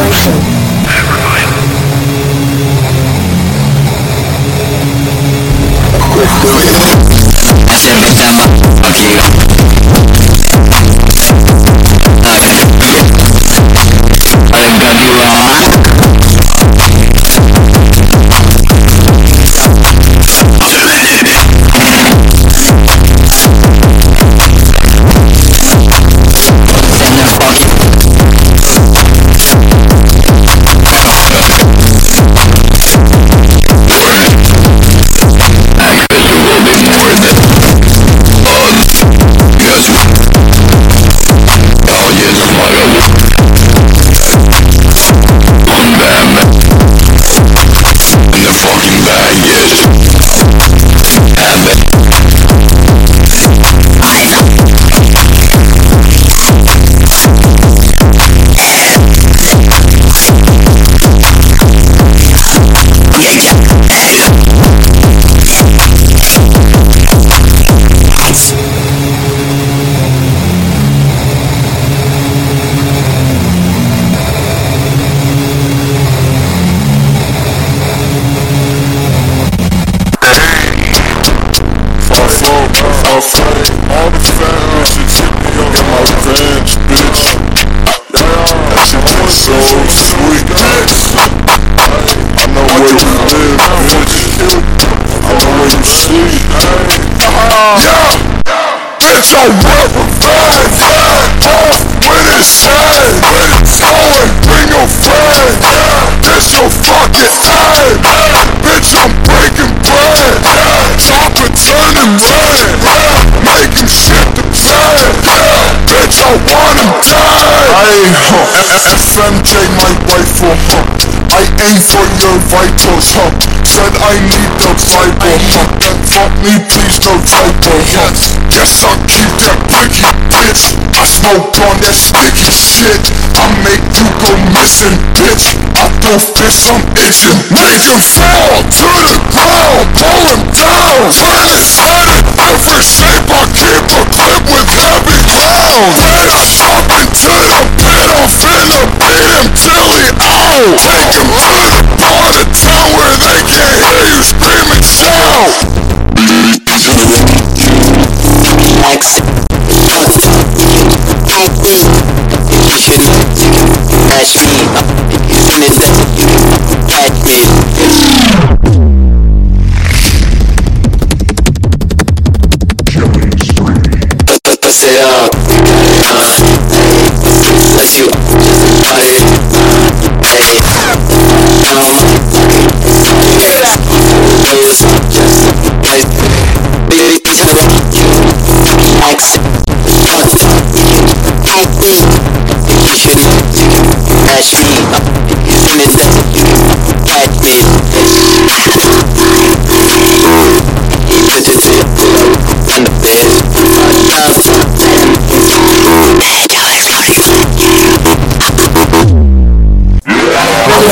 vibration. Yeah, bitch, I want revenge. Off with it, shine. Going, bring your friend. This your fucking end. Bitch, I'm breaking bread. Chopper turning red. Making shit the bed. Bitch, I want him dead. Hey, huh. FMJ, my rifle, huh. I aim for your vitals, huh. Said I need the Bible, huh. Then fuck me, no typo, huh. Guess I'll keep that blicky, bitch. I smoke on that sticky shit. I make you go missing, bitch. I throw fists, I'm itching. Make him fall to the ground, pull him down. When it's headed, every shape I keep a clip with heavy rounds. When I drop into the pit, I'm finna beat him till he out. Take him to the part of town where they can't it up. Let you party. Hey. Um. Just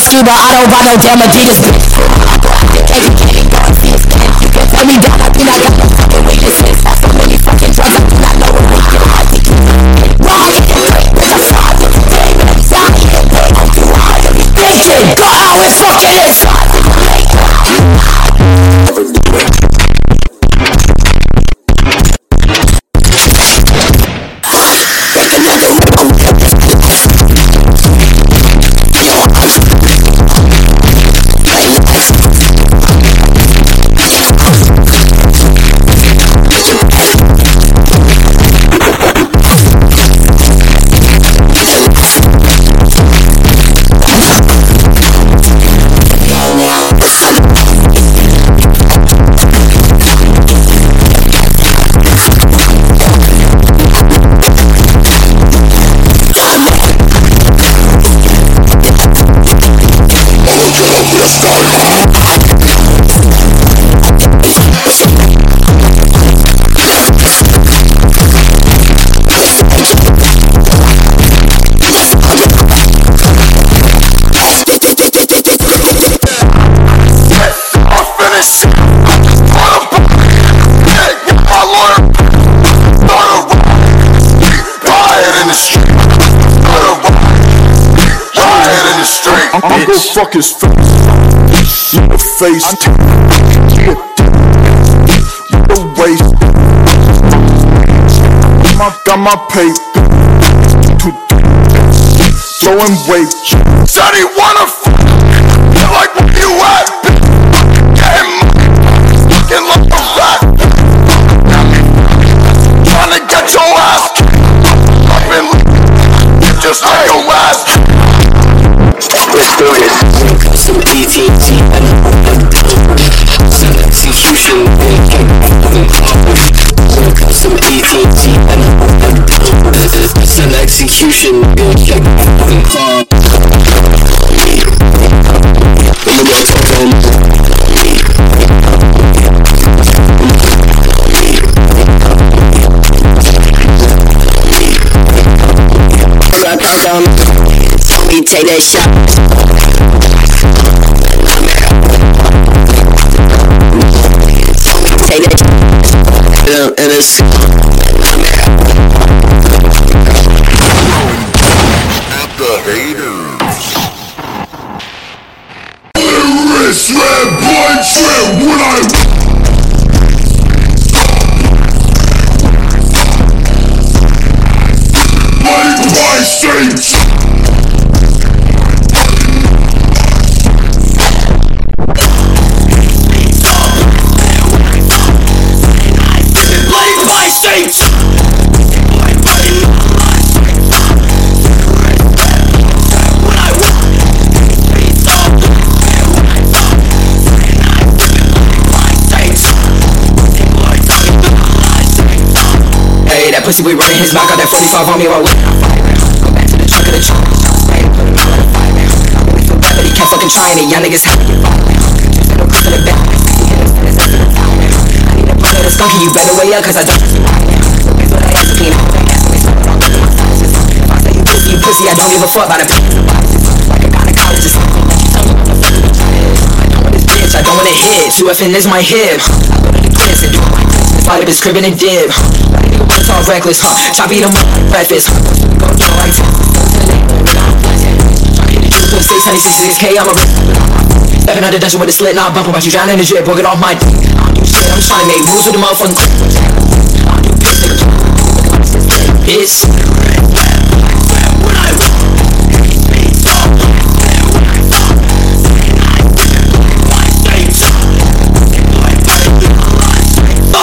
ski, but I don't buy no damn Adidas. I'll go fuck his face. In the face. Yeah, with the waist. My, got my paper. Too Throwing weight. Said he wanna fuck. Custom ETT and Some execution Custom ETT and Some execution I'ma go talk to him. I thought um, told me take that shot. Wrist red boy trip when I pussy we running his mouth got that 45 on me while we Go back to the trunk of the trunk, spray put it on the fire. I really feel bad that he kept fucking trying it, y'all niggas have to get now. Just let him in the back, I need a brother that's skunky, you better way up, cause I don't you right now. So guess what I ask out, with my size. If I say you pussy, you I don't give a fuck about a Like a gynecologist, like you tell me what the fuck you trying to I don't want this bitch, I don't wanna hit. 2FN is my hip. I go to the kids and do Slide up his crib and a dip. It's all reckless, huh? Chop eat him up like breakfast. Go to right Six hundred sixty-six K. I'm a stepping out the dungeon with a slit, not bumping but you drowning in the drip. Working off my dick. I do shit. I'm trying to make moves with the motherfucking clip. Bitch. When I walk